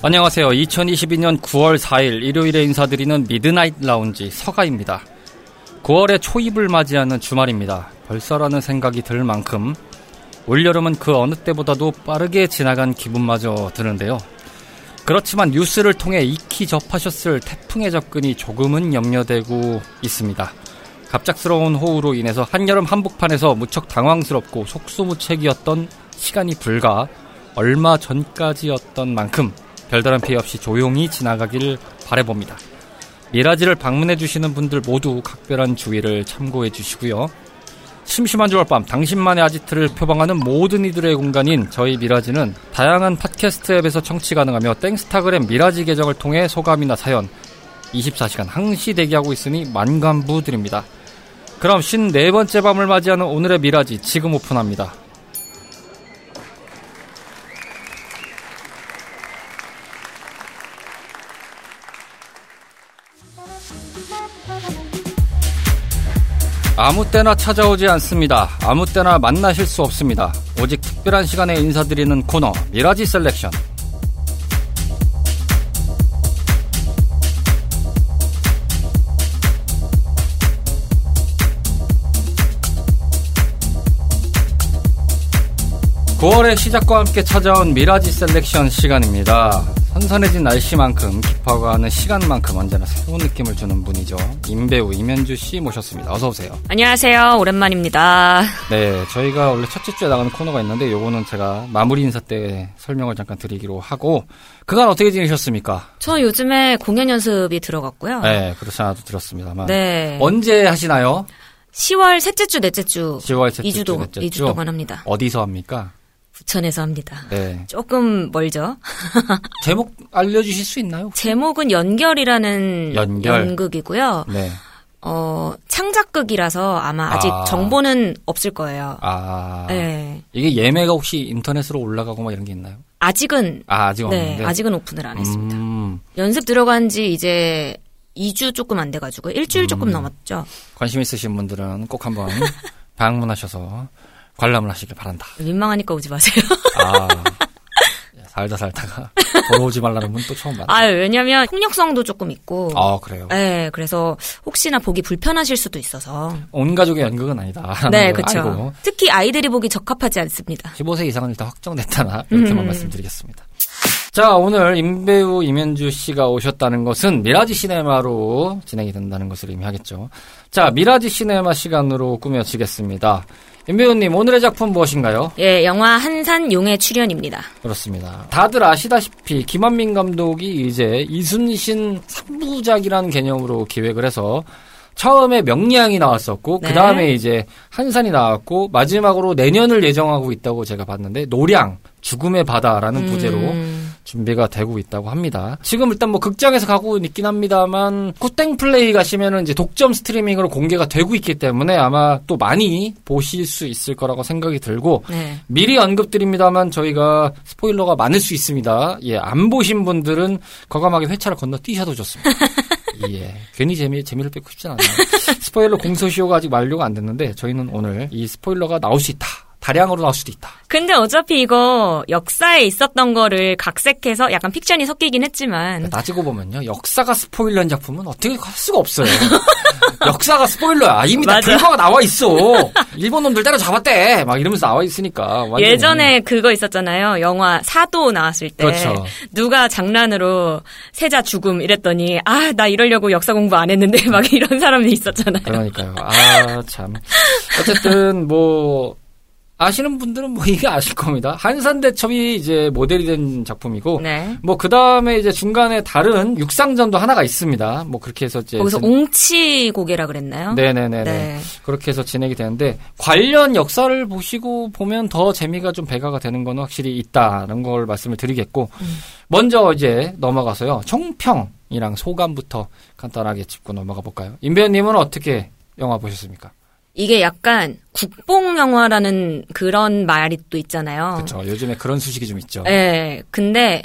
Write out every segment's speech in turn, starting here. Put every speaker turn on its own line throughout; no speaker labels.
안녕하세요. 2022년 9월 4일 일요일에 인사드리는 미드나잇 라운지 서가입니다. 9월의 초입을 맞이하는 주말입니다. 벌써라는 생각이 들 만큼 올여름은 그 어느 때보다도 빠르게 지나간 기분마저 드는데요. 그렇지만 뉴스를 통해 익히 접하셨을 태풍의 접근이 조금은 염려되고 있습니다. 갑작스러운 호우로 인해서 한여름 한복판에서 무척 당황스럽고 속수무책이었던 시간이 불과 얼마 전까지였던 만큼 별다른 피해 없이 조용히 지나가길 바래봅니다. 미라지를 방문해 주시는 분들 모두 각별한 주의를 참고해 주시고요. 심심한 주말 밤 당신만의 아지트를 표방하는 모든 이들의 공간인 저희 미라지는 다양한 팟캐스트 앱에서 청취 가능하며 땡스타그램 미라지 계정을 통해 소감이나 사연 24시간 항시 대기하고 있으니 많관부 드립니다. 그럼 54번째 밤을 맞이하는 오늘의 미라지 지금 오픈합니다. 아무 때나 찾아오지 않습니다. 아무 때나 만나실 수 없습니다. 오직 특별한 시간에 인사드리는 코너 미라지 셀렉션. (9월의) 시작과 함께 찾아온 미라지 셀렉션 시간입니다. 선선해진 날씨만큼 깊어가는 시간만큼 언제나 새로운 느낌을 주는 분이죠. 임배우 이면주 씨 모셨습니다. 어서 오세요.
안녕하세요. 오랜만입니다.
네, 저희가 원래 첫째 주에 나가는 코너가 있는데 요거는 제가 마무리 인사 때 설명을 잠깐 드리기로 하고 그간 어떻게 지내셨습니까?
저 요즘에 공연 연습이 들어갔고요.
네, 그렇지 않아도 들었습니다만.
네.
언제 하시나요?
10월 셋째 주, 넷째 주.
10월 셋째
2주,
주, 넷째
2주
주.
동안 합니다.
어디서 합니까?
부천에서 합니다.
네.
조금 멀죠?
제목 알려주실 수 있나요?
제목은 연결이라는
연결.
연극이고요.
네.
어, 창작극이라서 아마 아직
아.
정보는 없을 거예요.
아.
네.
이게 예매가 혹시 인터넷으로 올라가고 막 이런 게 있나요?
아직은,
아, 아직
네,
없는데.
아직은 오픈을 안 했습니다.
음,
연습 들어간 지 이제 2주 조금 안 돼가지고, 일주일 조금
음.
넘었죠.
관심 있으신 분들은 꼭 한번 방문하셔서 관람을 하시길 바란다.
민망하니까 오지 마세요.
아, 살다 살다가 돌아오지 말라는 분 또 처음 봤네.
아, 왜냐면 폭력성도 조금 있고.
아, 그래요.
네, 그래서 혹시나 보기 불편하실 수도 있어서.
온 가족의 연극은 아니다.
네,
걸
그렇죠. 특히 아이들이 보기 적합하지 않습니다.
15세 이상은 일단 확정됐다나 이렇게만
음.
말씀드리겠습니다. 자, 오늘 임배우 임현주 씨가 오셨다는 것은 미라지 시네마로 진행이 된다는 것을 의미하겠죠. 자, 미라지 시네마 시간으로 꾸며지겠습니다. 임배우님, 오늘의 작품 무엇인가요?
예, 영화 한산 용의 출현입니다.
그렇습니다. 다들 아시다시피 김한민 감독이 이제 이순신 3부작이라는 개념으로 기획을 해서 처음에 명량이 나왔었고
네.
그 다음에 이제 한산이 나왔고 마지막으로 내년을 예정하고 있다고 제가 봤는데 노량 죽음의 바다라는 부제로
음,
준비가 되고 있다고 합니다. 지금 일단 뭐 극장에서 가고 있긴 합니다만 쿠땡 플레이 가시면은 이제 독점 스트리밍으로 공개가 되고 있기 때문에 아마 또 많이 보실 수 있을 거라고 생각이 들고
네.
미리 언급드립니다만 저희가 스포일러가 많을 수 있습니다. 예, 안 보신 분들은 과감하게 회차를 건너 뛰셔도 좋습니다. 예, 괜히 재미 재미를 뺏고 싶진 않아요. 스포일러 공소시효가 아직 만료가 안 됐는데 저희는 오늘 이 스포일러가 나올 수 있다. 다량으로 나올 수도 있다.
근데 어차피 이거 역사에 있었던 거를 각색해서 약간 픽션이 섞이긴 했지만
따지고 보면요, 역사가 스포일러인 작품은 어떻게 할 수가 없어요. 역사가 스포일러야. 이미 다. 결과가 나와 있어. 일본 놈들 때려잡았대. 막 이러면서 나와 있으니까. 완전히.
예전에 그거 있었잖아요. 영화 사도 나왔을 때
그렇죠.
누가 장난으로 세자 죽음 이랬더니 아 나 이러려고 역사 공부 안 했는데 막 이런 사람이 있었잖아요.
그러니까요. 아, 참. 어쨌든, 뭐, 아시는 분들은 뭐 이게 아실 겁니다. 한산대첩이 이제 모델이 된 작품이고,
네.
뭐그 다음에 이제 중간에 다른 육상전도 하나가 있습니다. 뭐 그렇게 해서 이제
거기서
진-
옹치 고개라 그랬나요?
네네네네.
네.
그렇게 해서 진행이 되는데 관련 역사를 보시고 보면 더 재미가 좀 배가가 되는 건 확실히 있다는 걸 말씀을 드리겠고
음.
먼저 이제 넘어가서요 총평이랑 소감부터 간단하게 짚고 넘어가 볼까요? 임배우님은 어떻게 영화 보셨습니까?
이게 약간 국뽕 영화라는 그런 말이 또 있잖아요.
그렇죠. 요즘에 그런 수식이 좀 있죠.
네. 근데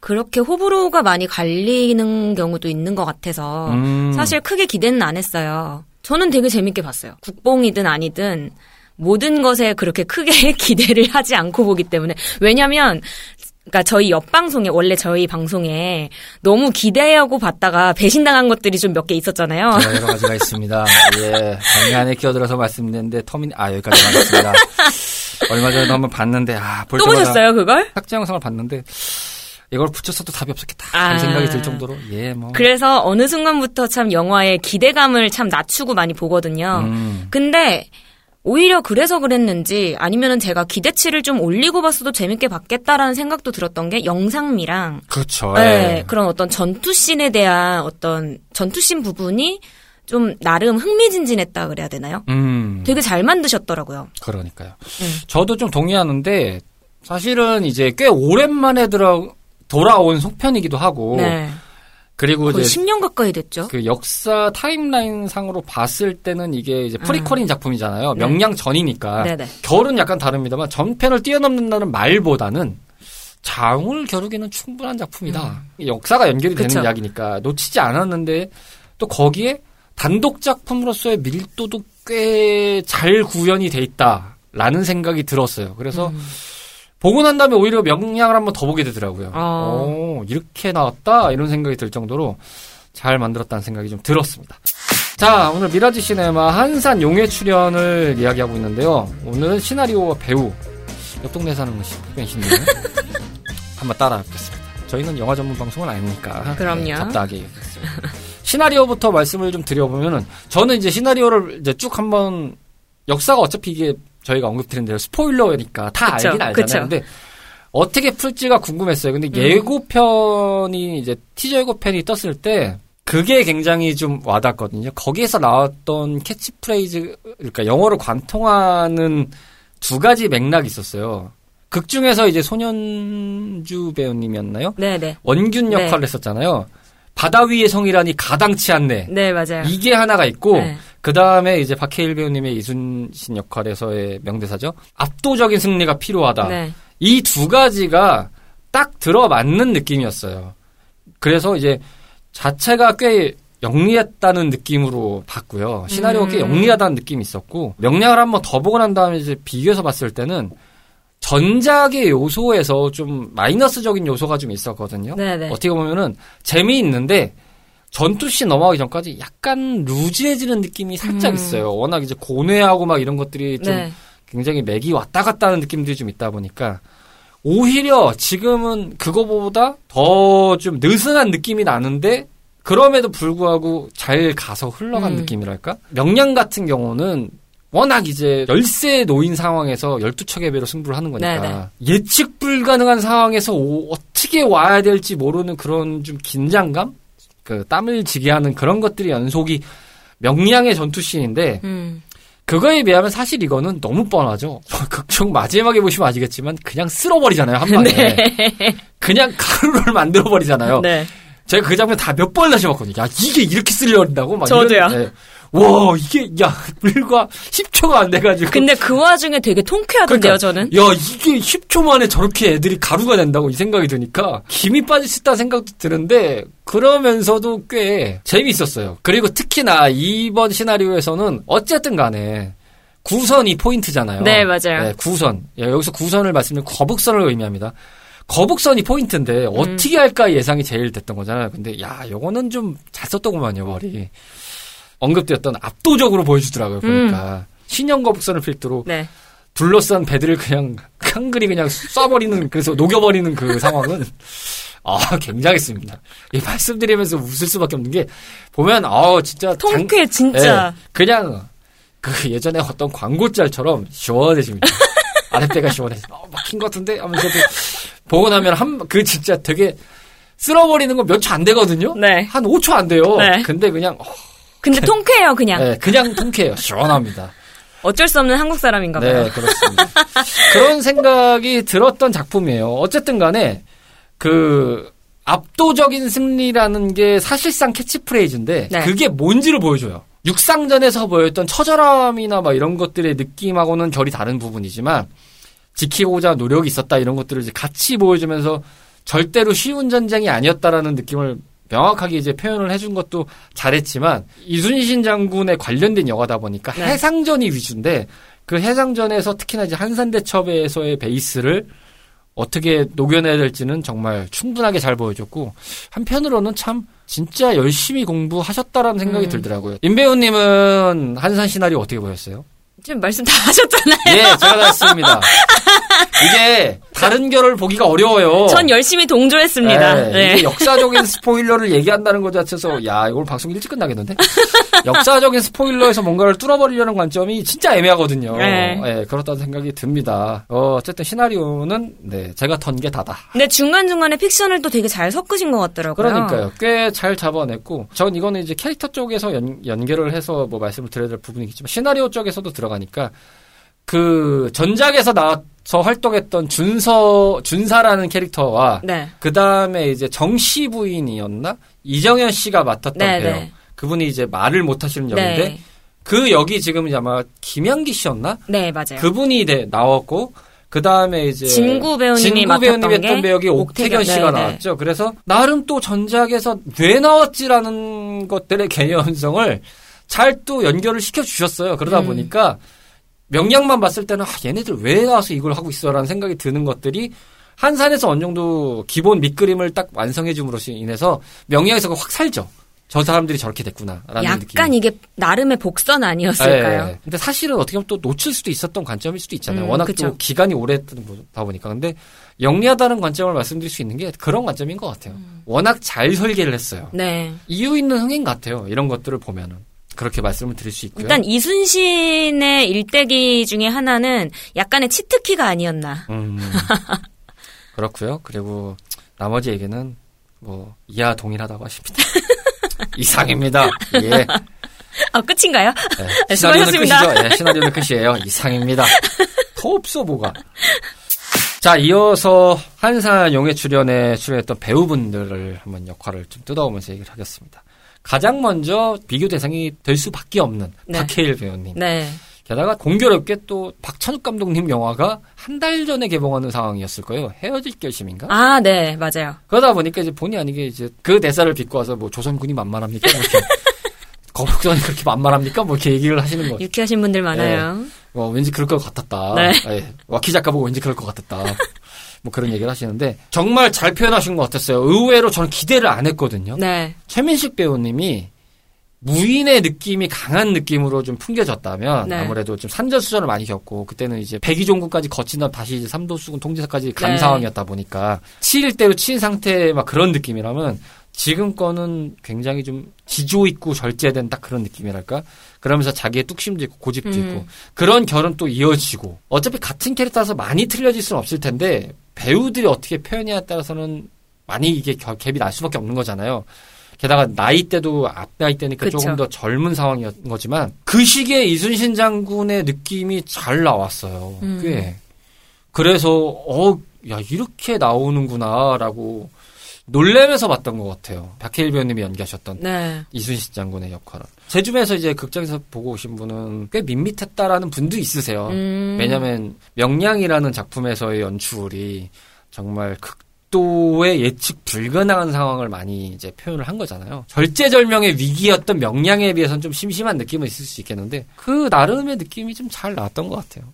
그렇게 호불호가 많이 갈리는 경우도 있는 것 같아서
음.
사실 크게 기대는 안 했어요. 저는 되게 재밌게 봤어요. 국뽕이든 아니든 모든 것에 그렇게 크게 기대를 하지 않고 보기 때문에 왜냐면 그러니까 저희 옆 방송에 원래 저희 방송에 너무 기대하고 봤다가 배신당한 것들이 좀 몇 개 있었잖아요.
네, 여러 가지가 있습니다. 예, 장면에 끼어들어서 말씀드렸는데 터미니 아 여기까지 하겠습니다. 얼마 전에 한번 봤는데 아볼
또
때마다
보셨어요 그걸?
삭제 영상을 봤는데 이걸 붙였어도 답이 없었겠다
아.
그런 생각이 들 정도로 예 뭐.
그래서 어느 순간부터 참 영화의 기대감을 참 낮추고 많이 보거든요.
음.
근데 오히려 그래서 그랬는지 아니면은 제가 기대치를 좀 올리고 봤어도 재밌게 봤겠다라는 생각도 들었던 게 영상미랑
그렇죠.
네,
예.
그런 어떤 전투씬에 대한 어떤 전투씬 부분이 좀 나름 흥미진진했다 그래야 되나요?
음.
되게 잘 만드셨더라고요.
그러니까요.
음.
저도 좀 동의하는데 사실은 이제 꽤 오랜만에 들어 돌아온 속편이기도 하고
네.
그리고
거의
이제
10년 가까이 됐죠.
그 역사 타임라인 상으로 봤을 때는 이게 이제 프리퀄인 작품이잖아요.
네.
명량 전이니까.
네네.
결은 약간 다릅니다만 전편을 뛰어넘는다는 말보다는 장을 겨루기는 충분한 작품이다. 역사가 연결이 되는
음. 그쵸.
이야기니까 놓치지 않았는데 또 거기에 단독 작품으로서의 밀도도 꽤 잘 구현이 돼 있다라는 생각이 들었어요. 그래서
음.
보고 난 다음에 오히려 명량을 한번 더 보게 되더라고요.
어.
오, 이렇게 나왔다 이런 생각이 들 정도로 잘 만들었다는 생각이 좀 들었습니다. 자, 오늘 미라지 시네마 한산 용의 출연을 이야기하고 있는데요. 오늘은 시나리오와 배우 옆 동네 사는 팬신님 한번 따라 뵙겠습니다. 저희는 영화 전문 방송은 아니니까
그럼요.
네, 잡다하게 얘기했습니다. 시나리오부터 말씀을 좀 드려보면은 저는 이제 시나리오를 이제 쭉 한번 역사가 어차피 이게 저희가 언급드린 대로 스포일러니까 다
그쵸,
알긴 알잖아요.
그쵸.
근데 어떻게 풀지가 궁금했어요. 근데
음.
예고편이 이제 티저 예고편이 떴을 때 그게 굉장히 좀 와닿거든요. 거기에서 나왔던 캐치프레이즈 그러니까 영화를 관통하는 두 가지 맥락이 있었어요. 극 중에서 이제 손현주 배우님이었나요?
네네.
원균
네.
역할을 했었잖아요. 바다 위의 성이라니 가당치 않네.
네, 맞아요.
이게 하나가 있고
네.
그 다음에 이제 박해일 배우님의 이순신 역할에서의 명대사죠. 압도적인 승리가 필요하다.
네.
이두 가지가 딱 들어맞는 느낌이었어요. 그래서 이제 자체가 꽤 영리했다는 느낌으로 봤고요. 시나리오가 꽤
음.
영리하다는 느낌이 있었고 명량을 한번 더 보고 난 다음에 이제 비교해서 봤을 때는 전작의 요소에서 좀 마이너스적인 요소가 좀 있었거든요.
네네.
어떻게 보면은 재미있는데 전투씬 넘어가기 전까지 약간 루즈해지는 느낌이 살짝
음.
있어요. 워낙 이제 고뇌하고 막 이런 것들이 좀
네.
굉장히 맥이 왔다 갔다 하는 느낌들이 좀 있다 보니까 오히려 지금은 그거보다 더 좀 느슨한 느낌이 나는데 그럼에도 불구하고 잘 가서 흘러간
음.
느낌이랄까? 명량 같은 경우는 워낙 이제 열세에 놓인 상황에서 12척의 배로 승부를 하는 거니까 예측 불가능한 상황에서 오- 어떻게 와야 될지 모르는 그런 좀 긴장감? 그 땀을 지게 하는 그런 것들이 연속이 명량의 전투씬인데
음.
그거에 비하면 사실 이거는 너무 뻔하죠. 극중 마지막에 보시면 아시겠지만 그냥 쓸어버리잖아요 한 방에. 그냥 가루를 만들어버리잖아요.
네.
제가 그 장면 다 몇 번 다시 봤거든요. 야 이게 이렇게 쓸려린다고? 막
저도요.
이런- 네. 와 이게 야 불과 10초가 안 돼가지고.
근데 그 와중에 되게 통쾌하던데요,
그러니까,
저는.
야 이게 10초 만에 저렇게 애들이 가루가 된다고 이 생각이 드니까 김이 빠질 수 있다는 생각도 드는데 그러면서도 꽤 재미있었어요. 그리고 특히나 이번 시나리오에서는 어쨌든 간에 구선이 포인트잖아요.
네, 맞아요.
네, 구선. 예, 여기서 구선을 말씀드리면 거북선을 의미합니다. 거북선이 포인트인데
음.
어떻게 할까 예상이 제일 됐던 거잖아요. 근데 야, 요거는 좀 잘 썼더구만요, 머리. 언급되었던 압도적으로 보여주더라고요, 보니까. 신형 거북선을 필두로
네.
둘러싼 배들을 그냥 깡그리 그냥 쏴버리는 그래서 녹여버리는 그 상황은 아 굉장했습니다. 이 말씀드리면서 웃을 수밖에 없는 게 보면 아 진짜 장-
통쾌, 진짜.
예, 그냥 그 예전에 어떤 광고 짤처럼 시원해집니다. 아랫배가 시원해져. 어, 막힌 것 같은데 하면서도 보고 나면 한 그 진짜 되게 쓸어버리는 거몇초 안 되거든요.
네.
한 5초 안 돼요.
네.
근데 그냥 어,
근데 통쾌해요, 그냥.
네, 그냥 통쾌해요. 시원합니다.
어쩔 수 없는 한국 사람인가 봐요.
네, 그렇습니다. 그런 생각이 들었던 작품이에요. 어쨌든 간에 그 압도적인 승리라는 게 사실상 캐치프레이즈인데
네.
그게 뭔지를 보여줘요. 육상전에서 보였던 처절함이나 막 이런 것들의 느낌하고는 결이 다른 부분이지만 지키고자 노력이 있었다 이런 것들을 이제 같이 보여주면서 절대로 쉬운 전쟁이 아니었다라는 느낌을 명확하게 이제 표현을 해준 것도 잘했지만 이순신 장군에 관련된 영화다 보니까
네.
해상전이 위주인데 그 해상전에서 특히나 이제 한산대첩에서의 베이스를 어떻게 녹여내야 될지는 정말 충분하게 잘 보여줬고 한편으로는 참 진짜 열심히 공부하셨다라는 생각이
음.
들더라고요. 임배우님은 한산 시나리오 어떻게 보셨어요?
지금 말씀 다 하셨잖아요.
예, 제가 다 했습니다. 이게 다른 결을 보기가 어려워요.
전 열심히 동조했습니다.
네,
네.
이게 역사적인 스포일러를 얘기한다는 것 자체에서 야 이걸 방송 일찍 끝나겠는데 역사적인 스포일러에서 뭔가를 뚫어버리려는 관점이 진짜 애매하거든요.
네.
네, 그렇다는 생각이 듭니다. 어, 어쨌든 시나리오는 네 제가 턴 게 다다.
근데 중간 중간에 픽션을 또 되게 잘 섞으신 것 같더라고요.
그러니까요. 꽤 잘 잡아냈고, 전 이거는 이제 캐릭터 쪽에서 연, 연결을 해서 뭐 말씀을 드려야 될 부분이겠지만, 시나리오 쪽에서도 들어가니까, 그, 전작에서 나와서 활동했던 준서, 준사라는 캐릭터와,
네.
그 다음에 이제 정씨 부인이었나? 이정현 씨가 맡았던
네,
배우.
네.
그분이 이제 말을 못 하시는 역인데,
네.
그 역이 지금 아마 김양기 씨였나?
네, 맞아요.
그분이 네, 나왔고 그 다음에 이제
진구 배우님이
진구
맡았던
배우님 했던
게
배역이 옥태견
옥태견,
씨가
네, 네.
나왔죠. 그래서 나름 또 전작에서 왜 나왔지라는 것들의 개연성을 잘 또 연결을 시켜 주셨어요. 그러다
음.
보니까 명량만 봤을 때는 아, 얘네들 왜 나와서 이걸 하고 있어라는 생각이 드는 것들이 한산에서 어느 정도 기본 밑그림을 딱 완성해 줌으로써 인해서 명량에서 확 살죠. 저 사람들이 저렇게 됐구나라는 느낌.
약간 이게 나름의 복선 아니었을까요?
예, 예. 근데 사실은 어떻게 보면 또 놓칠 수도 있었던 관점일 수도 있잖아요.
음,
워낙
그쵸.
또 기간이 오래다 보니까. 근데 영리하다는 관점을 말씀드릴 수 있는 게 그런 관점인 것 같아요.
음.
워낙 잘 설계를 했어요.
네.
이유 있는 흥행 같아요. 이런 것들을 보면은. 그렇게 말씀을 드릴 수 있고요.
일단 이순신의 일대기 중에 하나는 약간의 치트키가 아니었나.
음, 그렇고요. 그리고 나머지 얘기는 뭐 이하 동일하다고 하십니다. 이상입니다. 예.
아, 끝인가요?
네, 시나리오는. 끝이죠. 예, 시나리오는 끝이에요. 이상입니다. 더 없어 뭐가. 자, 이어서 한산 용의 출연에 출연했던 배우분들을 한번 역할을 좀 뜯어오면서 얘기를 하겠습니다. 가장 먼저 비교 대상이 될 수밖에 없는
네.
박해일 배우님.
네.
게다가 공교롭게 또 박찬욱 감독님 영화가 한 달 전에 개봉하는 상황이었을 거예요. 헤어질 결심인가?
아, 네, 맞아요.
그러다 보니까 이제 본의 아니게 이제 그 대사를 빚고 와서 뭐 조선군이 만만합니까? 뭐 이렇게 거북선이 그렇게 만만합니까? 뭐 이렇게 얘기를 하시는 거.
유쾌하신 분들 많아요.
어, 왠지 그럴 것 같았다.
네.
예, 와키 작가 보고 왠지 그럴 것 같았다. 뭐 그런 얘기를 하시는데 정말 잘 표현하신 것 같았어요. 의외로 저는 기대를 안 했거든요.
네.
최민식 배우님이 무인의 느낌이 강한 느낌으로 좀 풍겨졌다면
네.
아무래도 좀 산전수전을 많이 겪고 그때는 이제 백이종구까지 거친 다시 이제 삼도수군 통제사까지 간
네.
상황이었다 보니까 치일 대로 치인 상태 막 그런 느낌이라면 지금 거는 굉장히 좀 지조 있고 절제된 딱 그런 느낌이랄까 그러면서 자기의 뚝심도 있고 고집도
음.
있고 그런 결은 또 이어지고 어차피 같은 캐릭터라서 많이 틀려질 수는 없을 텐데 배우들이 어떻게 표현냐에 따라서는 많이 이게 결- 갭이 날 수밖에 없는 거잖아요. 게다가 나이대도 앞 나이대니까
그쵸.
조금 더 젊은 상황이었던 거지만 그 시기에 이순신 장군의 느낌이 잘 나왔어요.
음.
꽤. 그래서 어, 야 이렇게 나오는구나라고 놀래면서 봤던 것 같아요. 박해일 배우님이 연기하셨던
네.
이순신 장군의 역할은. 제 주변에서 이제 극장에서 보고 오신 분은 꽤 밋밋했다라는 분도 있으세요.
음.
왜냐하면 명량이라는 작품에서의 연출이 정말 극도의 예측 불가능한 상황을 많이 이제 표현을 한 거잖아요. 절제절명의 위기였던 명량에 비해서는 좀 심심한 느낌은 있을 수 있겠는데 그 나름의 느낌이 좀 잘 나왔던 것 같아요.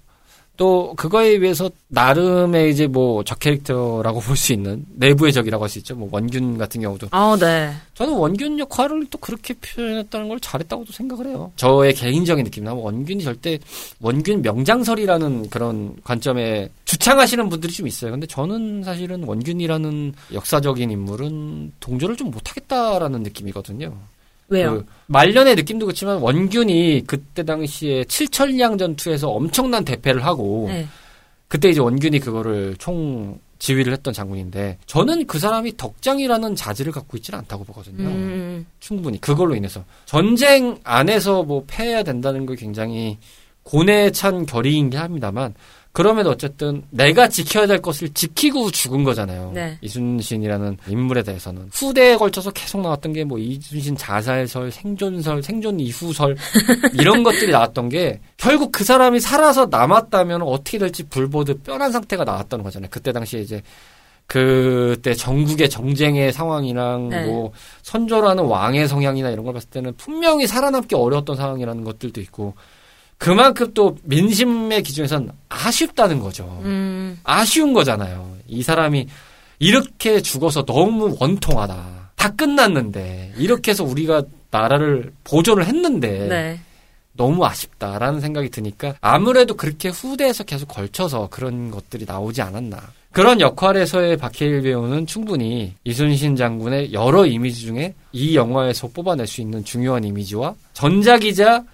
또 그거에 비해서 나름의 이제 뭐 적 캐릭터라고 볼 수 있는 내부의 적이라고 할 수 있죠. 뭐 원균 같은 경우도
아, 네.
저는 원균 역할을 또 그렇게 표현했다는 걸 잘했다고도 생각을 해요. 저의 개인적인 느낌이나 원균이 절대 원균 명장설이라는 그런 관점에 주창하시는 분들이 좀 있어요. 근데 저는 사실은 원균이라는 역사적인 인물은 동조를 좀 못하겠다라는 느낌이거든요.
왜요?
그 말년의 느낌도 그렇지만 원균이 그때 당시에 칠천량 전투에서 엄청난 대패를 하고
네.
그때 이제 원균이 그거를 총 지휘를 했던 장군인데 저는 그 사람이 덕장이라는 자질을 갖고 있지는 않다고 보거든요.
음,
충분히 그걸로 인해서 전쟁 안에서 뭐 패해야 된다는 게 굉장히 고뇌에 찬 결의이긴 합니다만 그럼에도 어쨌든 내가 지켜야 될 것을 지키고 죽은 거잖아요.
네.
이순신이라는 인물에 대해서는 후대에 걸쳐서 계속 나왔던 게 뭐 이순신 자살설, 생존설, 생존 이후설 이런 것들이 나왔던 게 결국 그 사람이 살아서 남았다면 어떻게 될지 불보듯 뼈난 상태가 나왔다는 거잖아요. 그때 당시에 이제 그때 전국의 정쟁의 상황이랑
네.
뭐 선조라는 왕의 성향이나 이런 걸 봤을 때는 분명히 살아남기 어려웠던 상황이라는 것들도 있고 그만큼 또 민심의 기준에선 아쉽다는 거죠.
음,
아쉬운 거잖아요. 이 사람이 이렇게 죽어서 너무 원통하다. 다 끝났는데 이렇게 해서 우리가 나라를 보존을 했는데
네.
너무 아쉽다라는 생각이 드니까 아무래도 그렇게 후대에서 계속 걸쳐서 그런 것들이 나오지 않았나. 그런 역할에서의 박해일 배우는 충분히 이순신 장군의 여러 이미지 중에 이 영화에서 뽑아낼 수 있는 중요한 이미지와 전작이자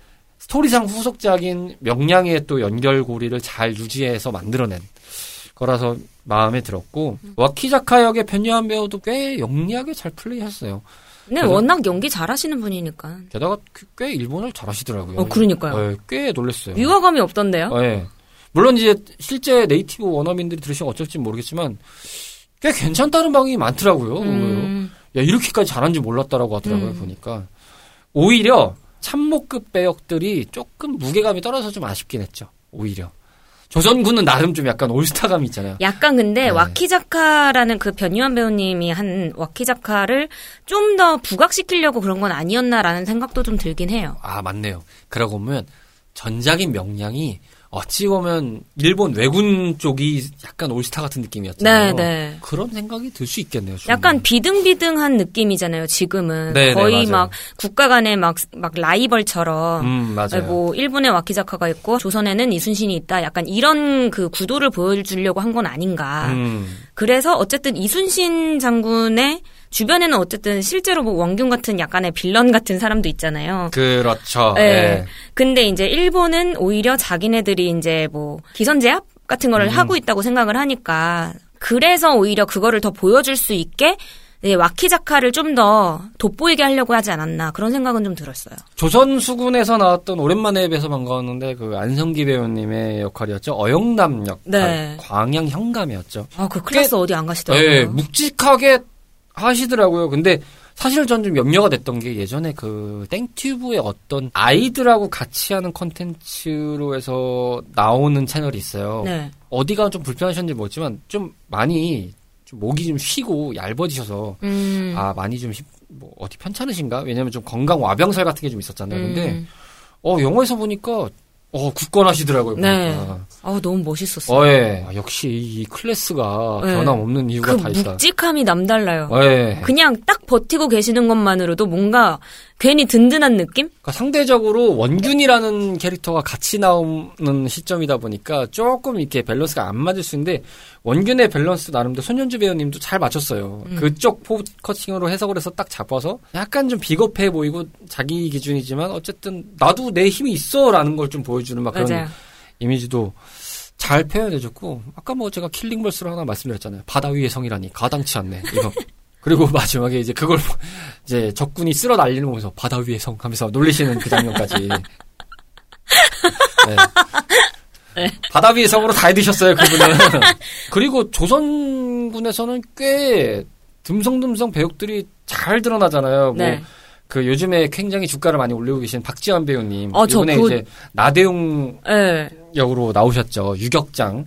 스토리상 후속작인 명량의 또 연결고리를 잘 유지해서 만들어낸 거라서 마음에 들었고 와키자카 역의 변요한 배우도 꽤 영리하게 잘 플레이했어요.
근데
그래서-
워낙 연기 잘하시는 분이니까.
게다가 그- 꽤 일본어를 잘하시더라고요.
어, 그러니까요.
예, 꽤 놀랐어요.
위화감이 없던데요?
어, 예. 물론 이제 실제 네이티브 원어민들이 들으시면 어쩔지 모르겠지만 꽤 괜찮다는 방이 많더라고요.
음,
야 이렇게까지 잘한지 몰랐다라고 하더라고요
음.
보니까 오히려 참모급 배역들이 조금 무게감이 떨어져서 좀 아쉽긴 했죠. 오히려 조선군은 나름 좀 약간 올스타감이 있잖아요.
약간 근데
네.
와키자카라는 그 변유한 배우님이 한 와키자카를 좀 더 부각시키려고 그런 건 아니었나라는 생각도 좀 들긴 해요.
아 맞네요. 그러고 보면 전작인 명량이 어찌 보면 일본 왜군 쪽이 약간 올스타 같은
네,
느낌이었잖아요.
네.
그런 생각이 들 수 있겠네요. 충분히.
약간 비등비등한 느낌이잖아요, 지금은.
네, 네,
거의
맞아요.
막 국가 간의 막, 막 라이벌처럼.
음 맞아요.
뭐, 일본에 와키자카가 있고, 조선에는 이순신이 있다. 약간 이런 그 구도를 보여주려고 한 건 아닌가.
음.
그래서 어쨌든 이순신 장군의 주변에는 어쨌든 실제로 뭐 원균 같은 약간의 빌런 같은 사람도 있잖아요.
그렇죠.
예.
예.
근데 이제 일본은 오히려 자기네들이 이제 뭐 기선제압 같은 거를
음.
하고 있다고 생각을 하니까 그래서 오히려 그거를 더 보여줄 수 있게 네, 와키자카를 좀 더 돋보이게 하려고 하지 않았나 그런 생각은 좀 들었어요.
조선 수군에서 나왔던 오랜만에 뵈서 반가웠는데 그 안성기 배우님의 역할이었죠. 어영남 역할.
네.
광양 현감이었죠.
아, 그 클래스 어디 안 가시더라고요.
예, 묵직하게 하시더라고요. 근데 사실 전 좀 염려가 됐던 게 예전에 그 땡튜브의 어떤 아이들하고 같이 하는 컨텐츠로 해서 나오는 채널이 있어요.
네.
어디가 좀 불편하셨는지 모르지만 좀 많이 좀 목이 좀 쉬고 얇아지셔서
음.
아 많이 좀 힘- 뭐 어디 편찮으신가? 왜냐면 좀 건강 와병설 같은 게 좀 있었잖아요. 근데
음.
어 영화에서 보니까 어 굳건하시더라고요.
네.
보니까.
아, 너무 멋있었어요.
어, 예. 아, 역시 이 클래스가
네.
변함 없는 이유가
그
다 있다.
묵직함이 남달라요.
어, 예.
그냥 딱 버티고 계시는 것만으로도 뭔가 괜히 든든한 느낌?
그러니까 상대적으로 원균이라는 캐릭터가 같이 나오는 시점이다 보니까 조금 이렇게 밸런스가 안 맞을 수 있는데 원균의 밸런스 나름대로 손현주 배우님도 잘 맞췄어요.
음.
그쪽 focusing으로 해석을 해서 딱 잡아서 약간 좀 비겁해 보이고 자기 기준이지만 어쨌든 나도 내 힘이 있어라는 걸 좀 보여주는 막 그런
맞아요.
이미지도 잘 표현해줬고 아까 뭐 제가 killing verse로 하나 말씀드렸잖아요. 바다 위의 성이라니 가당치 않네 이거. 그리고 마지막에 이제 그걸 이제 적군이 쓸어 날리는 거 보면서 바다 위의 성 하면서 놀리시는 그 장면까지. 네. 바다 위의 성으로 다 해드셨어요 그분은. 그리고 조선군에서는 꽤 듬성듬성 배역들이 잘 드러나잖아요. 뭐
네.
그 요즘에 굉장히 주가를 많이 올리고 계신 박지환 배우님
어, 저
이번에
그-
이제 나대용
네.
역으로 나오셨죠. 유격장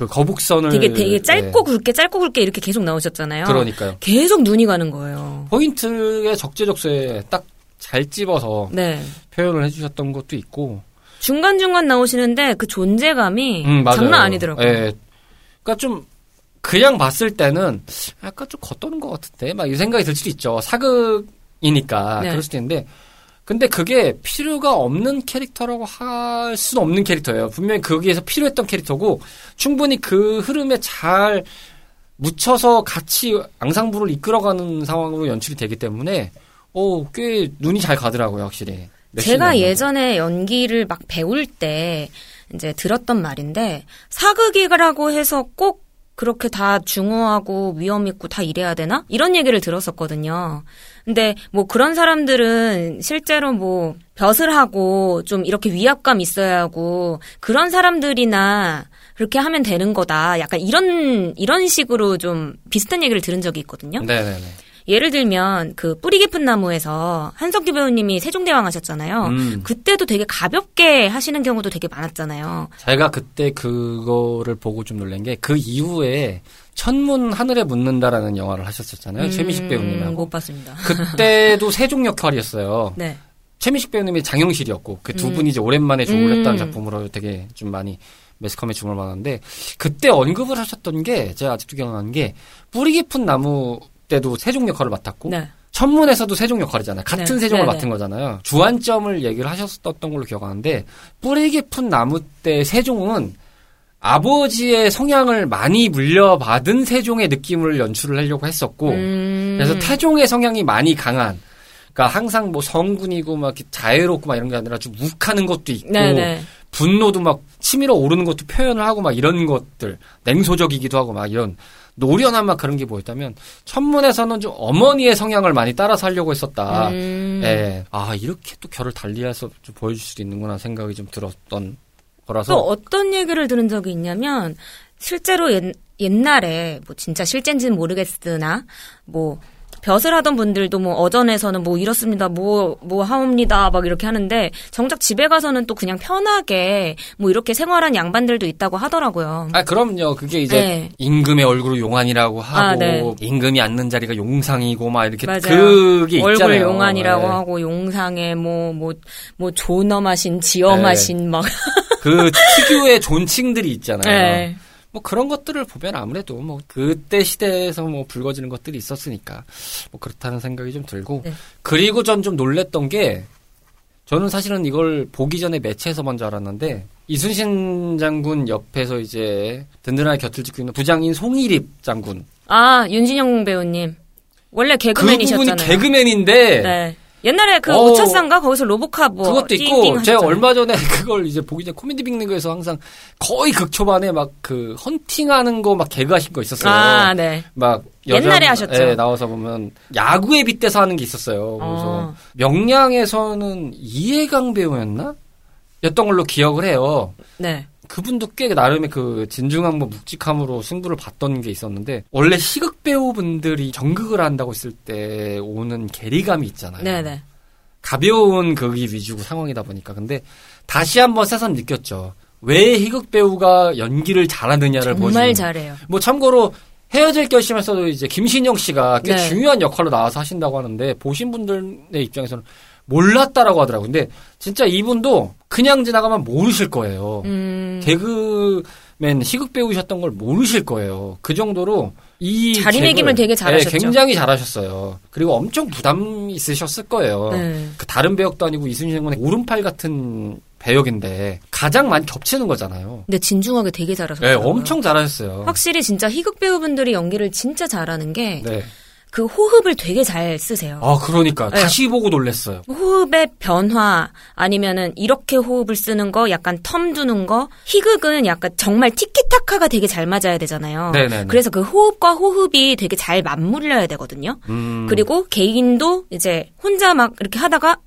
그 거북선을
되게 되게 짧고
네,
굵게 짧고 굵게 이렇게 계속 나오셨잖아요.
그러니까요.
계속 눈이 가는 거예요.
포인트의 적재적소에 딱 잘 집어서
네.
표현을 해주셨던 것도 있고.
중간 중간 나오시는데 그 존재감이
음.
장난 아니더라고요.
예. 그러니까 좀 그냥 봤을 때는 약간 좀 겉도는 것 같은데 막 이 생각이 들 수도 있죠. 사극이니까
네.
그럴 수도 있는데 근데 그게 필요가 없는 캐릭터라고 할 수는 없는 캐릭터예요. 분명히 거기에서 필요했던 캐릭터고 충분히 그 흐름에 잘 묻혀서 같이 앙상블을 이끌어가는 상황으로 연출이 되기 때문에 어, 꽤 눈이 잘 가더라고요, 확실히.
제가 예전에 연기를 막 배울 때 이제 들었던 말인데 사극이라고 해서 꼭 그렇게 다 중후하고 위험 있고 다 이래야 되나? 이런 얘기를 들었었거든요. 근데 뭐 그런 사람들은 실제로 뭐 벼슬 하고 좀 이렇게 위압감 있어야 하고 그런 사람들이나 그렇게 하면 되는 거다. 약간 이런 이런 식으로 좀 비슷한 얘기를 들은 적이 있거든요.
네네네.
예를 들면 그 뿌리 깊은 나무에서 한석규 배우님이 세종대왕 하셨잖아요. 음. 그때도 되게 가볍게 하시는 경우도 되게 많았잖아요.
제가 그때 그거를 보고 좀 놀란 게 그 이후에 천문 하늘에 묻는다라는 영화를 하셨었잖아요. 음, 최미식 배우님하고.
못 봤습니다.
그때도 세종 역할이었어요. 네. 최미식 배우님이 장영실이었고 그 두 분이 음. 이제 오랜만에 했다는 음. 작품으로 되게 좀 많이 매스컴에 주목을 받았는데 그때 언급을 하셨던 게 제가 아직도 기억나는 게 뿌리 깊은 나무 때도 세종 역할을 맡았고 네. 천문에서도 세종 역할이잖아요. 같은 네. 세종을 네, 네. 맡은 거잖아요. 주안점을 얘기를 하셨었던 걸로 기억하는데 뿌리 깊은 나무 때 세종은 아버지의 성향을 많이 물려받은 세종의 느낌을 연출을 하려고 했었고 음. 그래서 태종의 성향이 많이 강한 그러니까 항상 뭐 성군이고 막 자애롭고 막 이런 게 아니라 좀 욱하는 것도 있고 네네. 네. 분노도 막 치밀어 오르는 것도 표현을 하고 막 이런 것들 냉소적이기도 하고 막 이런 노련한 막 그런 게 보였다면 천문에서는 좀 어머니의 성향을 많이 따라서 하려고 했었다. 음. 예. 아 이렇게 또 결을 달리해서 좀 보여줄 수도 있는구나 생각이 좀 들었던 거라서.
또 어떤 얘기를 들은 적이 있냐면 실제로 옛, 옛날에 뭐 진짜 실제인지는 모르겠으나 뭐 벼슬 하던 분들도 뭐 어전에서는 뭐 이렇습니다, 뭐, 뭐 하옵니다, 막 이렇게 하는데 정작 집에 가서는 또 그냥 편하게 뭐 이렇게 생활한 양반들도 있다고 하더라고요.
아, 그럼요. 그게 이제 네. 임금의 얼굴 용안이라고 하고 아, 네. 임금이 앉는 자리가 용상이고 막 이렇게 맞아요. 그게 있잖아요.
얼굴 용안이라고 네. 하고 용상에 뭐, 뭐, 뭐 존엄하신, 지엄하신 네. 막.
그 특유의 존칭들이 있잖아요. 네. 뭐 그런 것들을 보면 아무래도 뭐 그때 시대에서 뭐 불거지는 것들이 있었으니까 뭐 그렇다는 생각이 좀 들고 네. 그리고 전 좀 놀랬던 게 저는 사실은 이걸 보기 전에 매체에서 먼저 알았는데 이순신 장군 옆에서 이제 든든하게 곁을 짓고 있는 부장인 송일입 장군
아 윤진영 배우님 원래 개그맨이셨잖아요.
그 부분이 개그맨인데 네.
옛날에 그 어, 우차상가 거기서 로보캅 뭐
그것도 있고 제가 얼마 전에 그걸 이제 보기 전에 코미디 빅리그에서 항상 거의 극초반에 막 그 헌팅하는 거 막 개그하신 거 있었어요.
아, 네.
막
여자, 옛날에 하셨죠.
예, 나와서 보면 야구에 빗대서 하는 게 있었어요. 그래서 어. 명량에서는 이해강 배우였나? 였던 걸로 기억을 해요.
네.
그분도 꽤 나름의 그 진중한 뭐 묵직함으로 승부를 봤던 게 있었는데 원래 시극 배우분들이 정극을 한다고 했을 때 오는 괴리감이 있잖아요.
네네.
가벼운 극이 위주고 상황이다 보니까 근데 다시 한번 새삼 느꼈죠. 왜 희극 배우가 연기를 잘하느냐를
보시면 정말 잘해요.
뭐 참고로 헤어질 결심에서도 이제 김신영 씨가 꽤 네. 중요한 역할로 나와서 하신다고 하는데 보신 분들의 입장에서는 몰랐다라고 하더라고요. 근데 진짜 이분도 그냥 지나가면 모르실 거예요. 음. 개그맨 희극 배우셨던 걸 모르실 거예요. 그 정도로 이
자리매김을 되게 잘하셨죠.
네, 굉장히 잘하셨어요. 그리고 엄청 부담 있으셨을 거예요. 네. 그 다른 배역도 아니고 이순신 장군의 오른팔 같은 배역인데 가장 많이 겹치는 거잖아요.
근데 진중하게 되게 잘하셨어요.
네, 엄청 잘하셨어요.
확실히 진짜 희극 배우분들이 연기를 진짜 잘하는 게 네. 그 호흡을 되게 잘 쓰세요.
아, 그러니까. 네. 다시 보고 놀랬어요.
호흡의 변화, 아니면은 이렇게 호흡을 쓰는 거, 약간 텀 두는 거. 희극은 약간 정말 티키타카가 되게 잘 맞아야 되잖아요. 네네네. 그래서 그 호흡과 호흡이 되게 잘 맞물려야 되거든요. 음. 그리고 개인도 이제 혼자 막 이렇게 하다가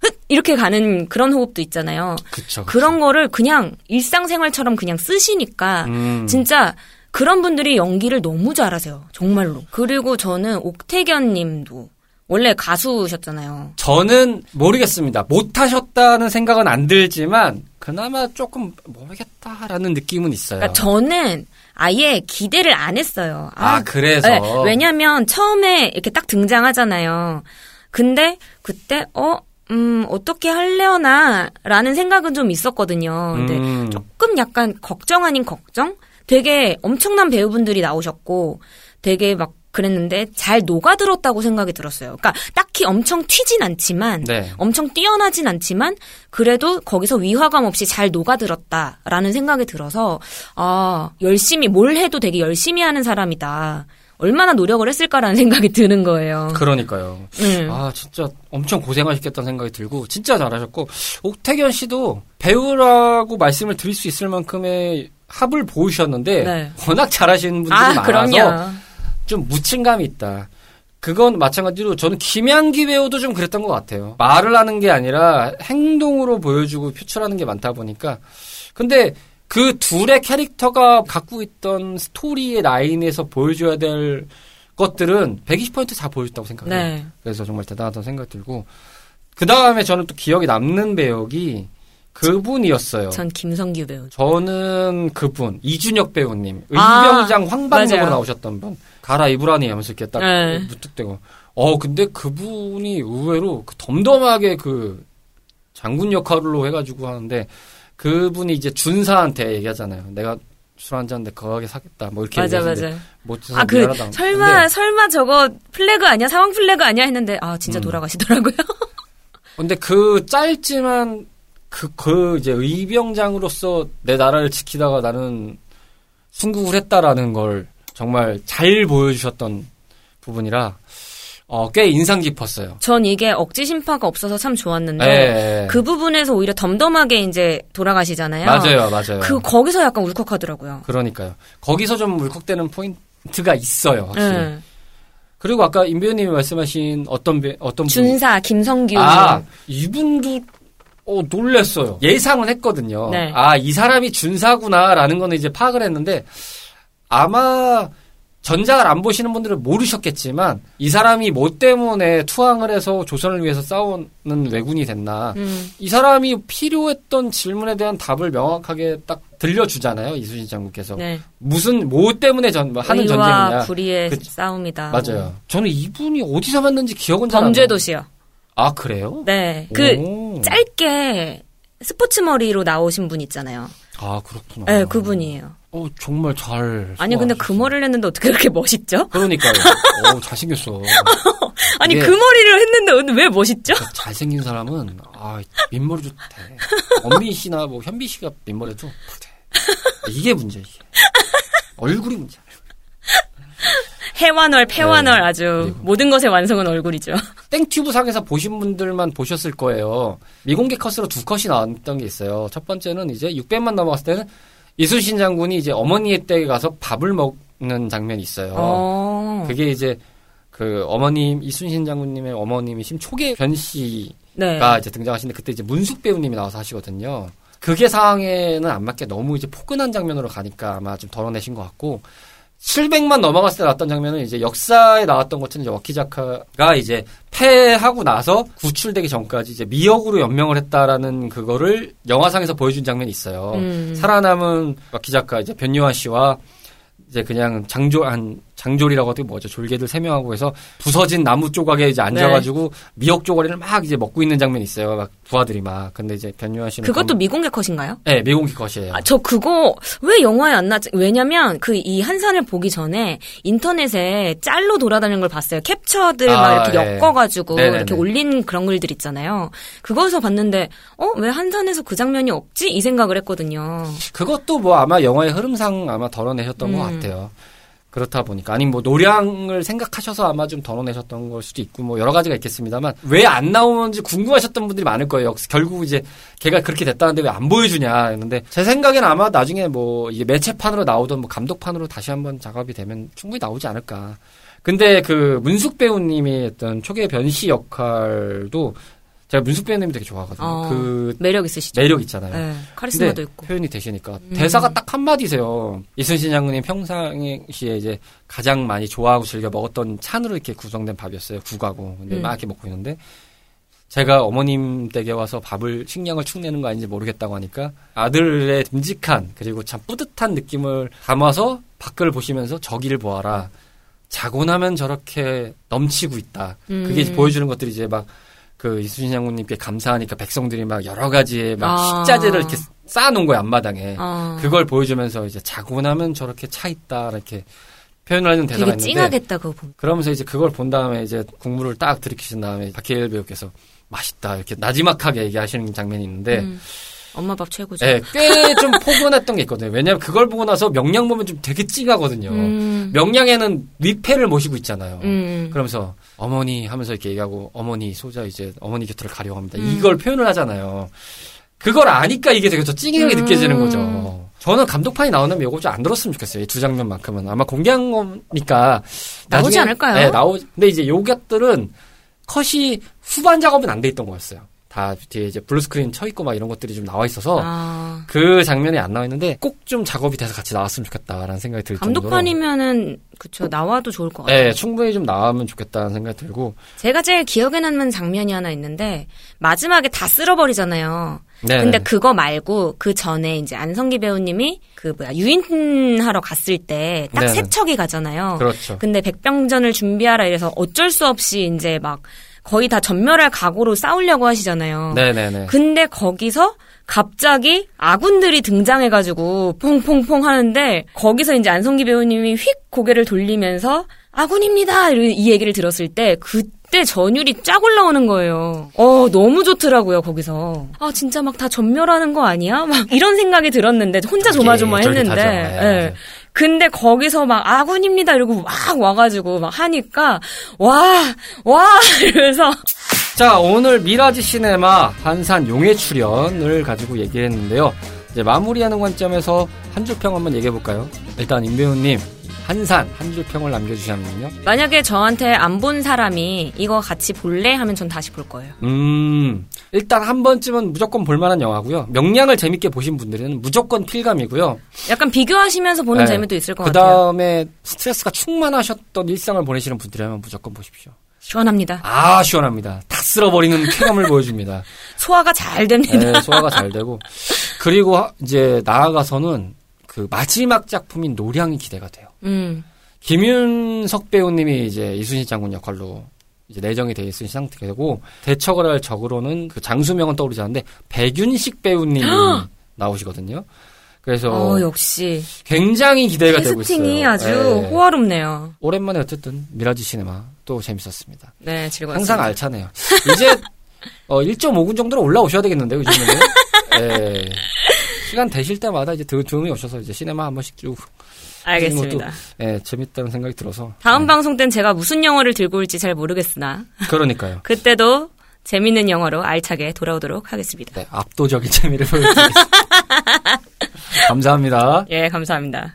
흑! 이렇게 가는 그런 호흡도 있잖아요.
그쵸, 그쵸.
그런 거를 그냥 일상생활처럼 그냥 쓰시니까 음. 진짜 그런 분들이 연기를 너무 잘하세요. 정말로. 그리고 저는 옥태견 님도 원래 가수셨잖아요.
저는 모르겠습니다. 못하셨다는 생각은 안 들지만 그나마 조금 모르겠다라는 느낌은 있어요.
그러니까 저는 아예 기대를 안 했어요.
아, 아 그래서 네,
왜냐면 처음에 이렇게 딱 등장하잖아요. 근데 그때 어 음, 어떻게 할려나? 라는 생각은 좀 있었거든요. 근데 음. 조금 약간 걱정 아닌 걱정? 되게 엄청난 배우분들이 나오셨고 되게 막 그랬는데 잘 녹아들었다고 생각이 들었어요. 그러니까 딱히 엄청 튀진 않지만 네. 엄청 뛰어나진 않지만 그래도 거기서 위화감 없이 잘 녹아들었다라는 생각이 들어서 아 열심히 뭘 해도 되게 열심히 하는 사람이다. 얼마나 노력을 했을까라는 생각이 드는 거예요.
그러니까요.
음.
아 진짜 엄청 고생하셨겠다는 생각이 들고 진짜 잘하셨고 옥태견 씨도 배우라고 말씀을 드릴 수 있을 만큼의 합을 보이셨는데
네.
워낙 잘하시는 분들이
아,
많아서
그럼요.
좀 묻힌감이 있다. 그건 마찬가지로 저는 김양기 배우도 좀 그랬던 것 같아요. 말을 하는 게 아니라 행동으로 보여주고 표출하는 게 많다 보니까. 근데 그 둘의 캐릭터가 갖고 있던 스토리의 라인에서 보여줘야 될 것들은 120%다 보여줬다고 생각해요.
네.
그래서 정말 대단하다는 생각이 들고. 그 다음에 저는 또 기억에 남는 배역이 그분이었어요.
전 김성규 배우.
저는 그분 이준혁 배우님
아,
의병장 황방역으로
맞아요.
나오셨던 분 가라 이브라니 하면서 이렇게 딱
네.
무뚝대고 어 근데 그분이 의외로 그 덤덤하게 그 장군 역할로 해가지고 하는데 그분이 이제 준사한테 얘기하잖아요 내가 술 한잔데 거하게 사겠다 뭐 이렇게
맞아, 맞아. 아, 그. 설마,
근데,
설마 저거 플래그 아니야? 상황 플래그 아니야? 했는데, 아, 진짜
음.
돌아가시더라고요.
근데 그 짧지만 그, 그 이제 의병장으로서 내 나라를 지키다가 나는 순국을 했다라는 걸 정말 잘 보여주셨던 부분이라 어, 꽤 인상 깊었어요.
전 이게 억지 심파가 없어서 참 좋았는데,
예.
그 부분에서 오히려 덤덤하게 이제 돌아가시잖아요.
맞아요, 맞아요.
그, 거기서 약간 울컥하더라고요.
그러니까요. 거기서 좀 울컥되는 포인트가 있어요, 확실히.
예.
그리고 아까 임 배우님이 말씀하신 어떤 배, 어떤 분
준사, 김성규.
아, 이분도 어, 놀랬어요. 예상은 했거든요.
네.
아, 이 사람이 준사구나라는 거는 이제 파악을 했는데 아마 전작을 안 보시는 분들은 모르셨겠지만 이 사람이 뭐 때문에 투항을 해서 조선을 위해서 싸우는 왜군이 됐나.
음,
이 사람이 필요했던 질문에 대한 답을 명확하게 딱 들려주잖아요. 이수진 장군께서.
네.
무슨 뭐 때문에 전, 뭐 하는 전쟁이냐.
불의의
그-
싸움이다.
맞아요. 저는 이분이 어디서 봤는지 기억은 잘안 나요.
범죄 도시요.
아, 그래요?
네. 그,
오.
짧게 스포츠 머리로 나오신 분 있잖아요.
아, 그렇구나.
네, 그분이에요.
어, 정말 잘.
아니, 근데 그. 머리를 했는데 어떻게 그렇게 멋있죠?
그러니까요. 어, 잘생겼어.
아니, 그 머리를 했는데 왜 멋있죠?
잘생긴 사람은, 아, 민머리 좋대. 엄미 씨나 뭐 현비 씨가 민머리도 좋대. 이게 문제야, 이게. 얼굴이 문제야.
해완얼, 폐완얼
네.
아주. 모든 것의 완성은 얼굴이죠.
땡튜브 상에서 보신 분들만 보셨을 거예요. 미공개 컷으로 두 컷이 나왔던 게 있어요. 첫 번째는 이제 600만 넘어갔을 때는 이순신 장군이 이제 어머니의 댁에 가서 밥을 먹는 장면이 있어요.
어.
그게 이제 그 어머님 이순신 장군님의 어머님이신 초계변 씨가
네.
이제 등장하시는데 그때 이제 문숙 배우님이 나와서 하시거든요. 그게 상황에는 안 맞게 너무 이제 포근한 장면으로 가니까 아마 좀 덜어내신 것 같고 700만 넘어갔을 때 나왔던 장면은 이제 역사에 나왔던 것처럼 이제 워키자카가 이제 패하고 나서 구출되기 전까지 이제 미역으로 연명을 했다라는 그거를 영화상에서 보여준 장면이 있어요.
음.
살아남은 워키자카 이제 변요한 씨와 이제 그냥 장조 한 장졸이라고 하더니 뭐죠 졸개들 세 명하고 해서 부서진 나무 조각에 이제 앉아가지고
네.
미역 조각을 막 이제 먹고 있는 장면이 있어요. 막 부하들이 막 근데 이제 변요한 씨는
그것도
검-
미공개 컷인가요?
네 미공기 컷이에요.
아, 저 그거 왜 영화에 안 나지? 왜냐면 그 이 한산을 보기 전에 인터넷에 짤로 돌아다니는 걸 봤어요. 캡처들 막
아,
이렇게
예.
엮어가지고
네네네.
이렇게 올린 그런 글들 있잖아요. 그거에서 봤는데 어 왜 한산에서 그 장면이 없지? 이 생각을 했거든요.
그것도 뭐 아마 영화의 흐름상 아마 덜어내셨던 것
음.
같아요. 그렇다 보니까 아니 뭐 노량을 생각하셔서 아마 좀 덜어내셨던 걸 수도 있고 뭐 여러 가지가 있겠습니다만 왜 안 나오는지 궁금하셨던 분들이 많을 거예요. 결국 이제 걔가 그렇게 됐다는데 왜 안 보여주냐 했는데 제 생각에는 아마 나중에 뭐 이게 매체판으로 나오던 뭐 감독판으로 다시 한번 작업이 되면 충분히 나오지 않을까. 근데 그 문숙 배우님이 했던 초계 변씨 역할도 제가 문숙 배우님 되게 좋아하거든요.
어,
그
매력 있으시죠?
매력 있잖아요.
네, 카리스마도 있고.
표현이 되시니까
음.
대사가 딱 한마디세요. 이순신 장군님 평상시에 이제 가장 많이 좋아하고 즐겨 먹었던 찬으로 이렇게 구성된 밥이었어요. 국하고. 근데
음.
막 이렇게 먹고 있는데 제가 어머님 댁에 와서 밥을 식량을 축내는 거 아닌지 모르겠다고 하니까 아들의 듬직한 그리고 참 뿌듯한 느낌을 담아서 밖을 보시면서 저기를 보아라. 자고 나면 저렇게 넘치고 있다. 그게
음.
보여주는 것들이 이제 막 그 이순신 장군님께 감사하니까 백성들이 막 여러 가지의 막
아.
식자재를 이렇게 쌓아놓은 거예요 앞마당에.
어,
그걸 보여주면서 이제 자고 나면 저렇게 차 있다 이렇게 표현을 하는 대사가
되게
있는데
찡하겠다 그거 보면.
그러면서 이제 그걸 본 다음에 이제 국물을 딱 들이키신 다음에 박해일 배우께서 맛있다 이렇게 나지막하게 얘기하시는 장면이 있는데
음. 엄마 밥 최고죠.
네, 꽤좀 포근했던 게 있거든요. 왜냐면 그걸 보고 나서 명량 보면 좀 되게 찡하거든요.
음.
명량에는 위패를 모시고 있잖아요.
음.
그러면서 어머니 하면서 이렇게 얘기하고 어머니 소자 이제 어머니 곁을 가려고 합니다.
음.
이걸 표현을 하잖아요. 그걸 아니까 이게 되게 더 찡하게
음.
느껴지는 거죠. 저는 감독판이 나오면 이거 좀 안 들었으면 좋겠어요. 이 두 장면만큼은 아마 공개한 거니까
나오지
나중에-
않을까요?
네, 나오. 근데 이제 요 것들은 컷이 후반 작업은 안 돼 있던 거였어요. 다 뒤에 이제 블루 스크린 쳐 있고 막 이런 것들이 좀 나와 있어서
아.
그 장면이 안 나와 있는데 꼭 좀 작업이 돼서 같이 나왔으면 좋겠다라는 생각이 들 정도로.
감독판이면은 그쵸 나와도 좋을 것 같아요.
네, 충분히 좀 나오면 좋겠다는 생각이 들고.
제가 제일 기억에 남는 장면이 하나 있는데 마지막에 다 쓸어버리잖아요.
네.
근데 그거 말고 그 전에 이제 안성기 배우님이 그 뭐야 유인하러 갔을 때딱
네네.
세척이 가잖아요.
그렇죠.
근데 백병전을 준비하라 이래서 어쩔 수 없이 이제 막 거의 다 전멸할 각오로 싸우려고 하시잖아요.
네네네.
근데 거기서 갑자기 아군들이 등장해가지고 퐁퐁퐁 하는데 거기서 이제 안성기 배우님이 휙 고개를 돌리면서 아군입니다 이 얘기를 들었을 때 그때 전율이 쫙 올라오는 거예요. 어 너무 좋더라고요 거기서. 아 진짜 막 다 전멸하는 거 아니야? 막 이런 생각이 들었는데 혼자 조마조마했는데.
네,
예.
맞아요.
근데 거기서 막 아군입니다 이러고 막 와가지고 막 하니까 와 와 이러면서
자, 오늘 미라지 시네마 한산 용의 출연을 가지고 얘기했는데요. 이제 마무리하는 관점에서 한 줄 평 한번 얘기해 볼까요? 일단 임배우님 한산 한 줄 평을 남겨주시면요.
만약에 저한테 안 본 사람이 이거 같이 볼래 하면 전 다시 볼 거예요.
음, 일단 한 번쯤은 무조건 볼만한 영화고요. 명량을 재밌게 보신 분들은 무조건 필감이고요.
약간 비교하시면서 보는
네.
재미도 있을
것그
같아요.
다음에 스트레스가 충만하셨던 일상을 보내시는 분들이라면 무조건 보십시오.
시원합니다.
아, 시원합니다. 다 쓸어버리는 쾌감을 보여줍니다.
소화가 잘 됩니다.
네, 소화가 잘 되고. 그리고 하- 이제 나아가서는 그 마지막 작품인 노량이 기대가 돼요.
음.
김윤석 배우님이 이제 이순신 장군 역할로 이제 내정이 돼 있은 상태고 대척을 할 적으로는 그 장수명은 떠오르지 않는데 백윤식 배우님이 나오시거든요. 그래서
어, 역시.
굉장히 기대가 되고 있어요.
캐스팅이 아주
네.
호화롭네요.
오랜만에 어쨌든 미라지 시네마 또 재밌었습니다.
네, 즐거웠습니다.
항상 알차네요. 이제 어 1.5군 정도로 올라오셔야 되겠는데요, 요즘에는. 예. 시간 되실 때마다 이제 드, 드음이 오셔서 이제 시네마 한 번씩 쭉
알겠습니다.
예, 재밌다는 생각이 들어서.
다음
예,
방송 땐 제가 무슨 영어를 들고 올지 잘 모르겠으나
그러니까요.
그때도 재밌는 영어로 알차게 돌아오도록 하겠습니다.
네, 압도적인 재미를 보여드리겠습니다. 감사합니다.
예, 감사합니다.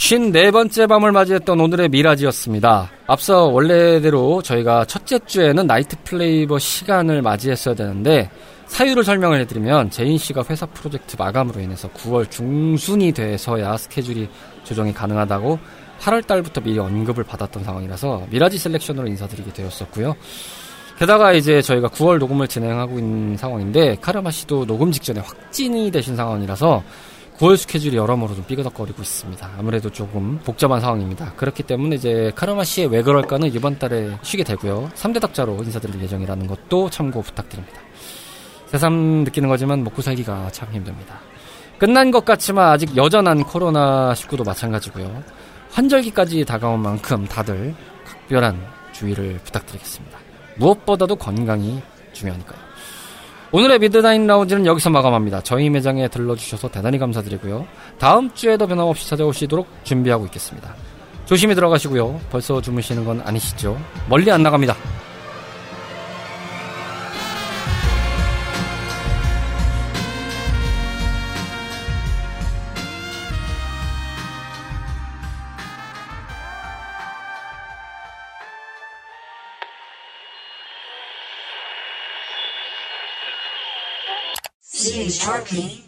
쉰네 번째 밤을 맞이했던 오늘의 미라지였습니다. 앞서 원래대로 저희가 첫째 주에는 나이트 플레이버 시간을 맞이했어야 되는데 사유를 설명을 해드리면 제인 씨가 회사 프로젝트 마감으로 인해서 9월 중순이 돼서야 스케줄이 조정이 가능하다고 8월 달부터 미리 언급을 받았던 상황이라서 미라지 셀렉션으로 인사드리게 되었었고요. 게다가 이제 저희가 9월 녹음을 진행하고 있는 상황인데 카르마 씨도 녹음 직전에 확진이 되신 상황이라서 9월 스케줄이 여러모로 좀 삐그덕거리고 있습니다. 아무래도 조금 복잡한 상황입니다. 그렇기 때문에 이제 카르마 씨의 왜 그럴까는 이번 달에 쉬게 되고요. 3대 덕자로 인사드릴 예정이라는 것도 참고 부탁드립니다. 새삼 느끼는 거지만 먹고 살기가 참 힘듭니다. 끝난 것 같지만 아직 여전한 코로나19도 마찬가지고요. 환절기까지 다가온 만큼 다들 각별한 주의를 부탁드리겠습니다. 무엇보다도 건강이 중요하니까요. 오늘의 미드나인 라운지는 여기서 마감합니다. 저희 매장에 들러주셔서 대단히 감사드리고요. 다음 주에도 변함없이 찾아오시도록 준비하고 있겠습니다. 조심히 들어가시고요. 벌써 주무시는 건 아니시죠? 멀리 안 나갑니다.
Charlie.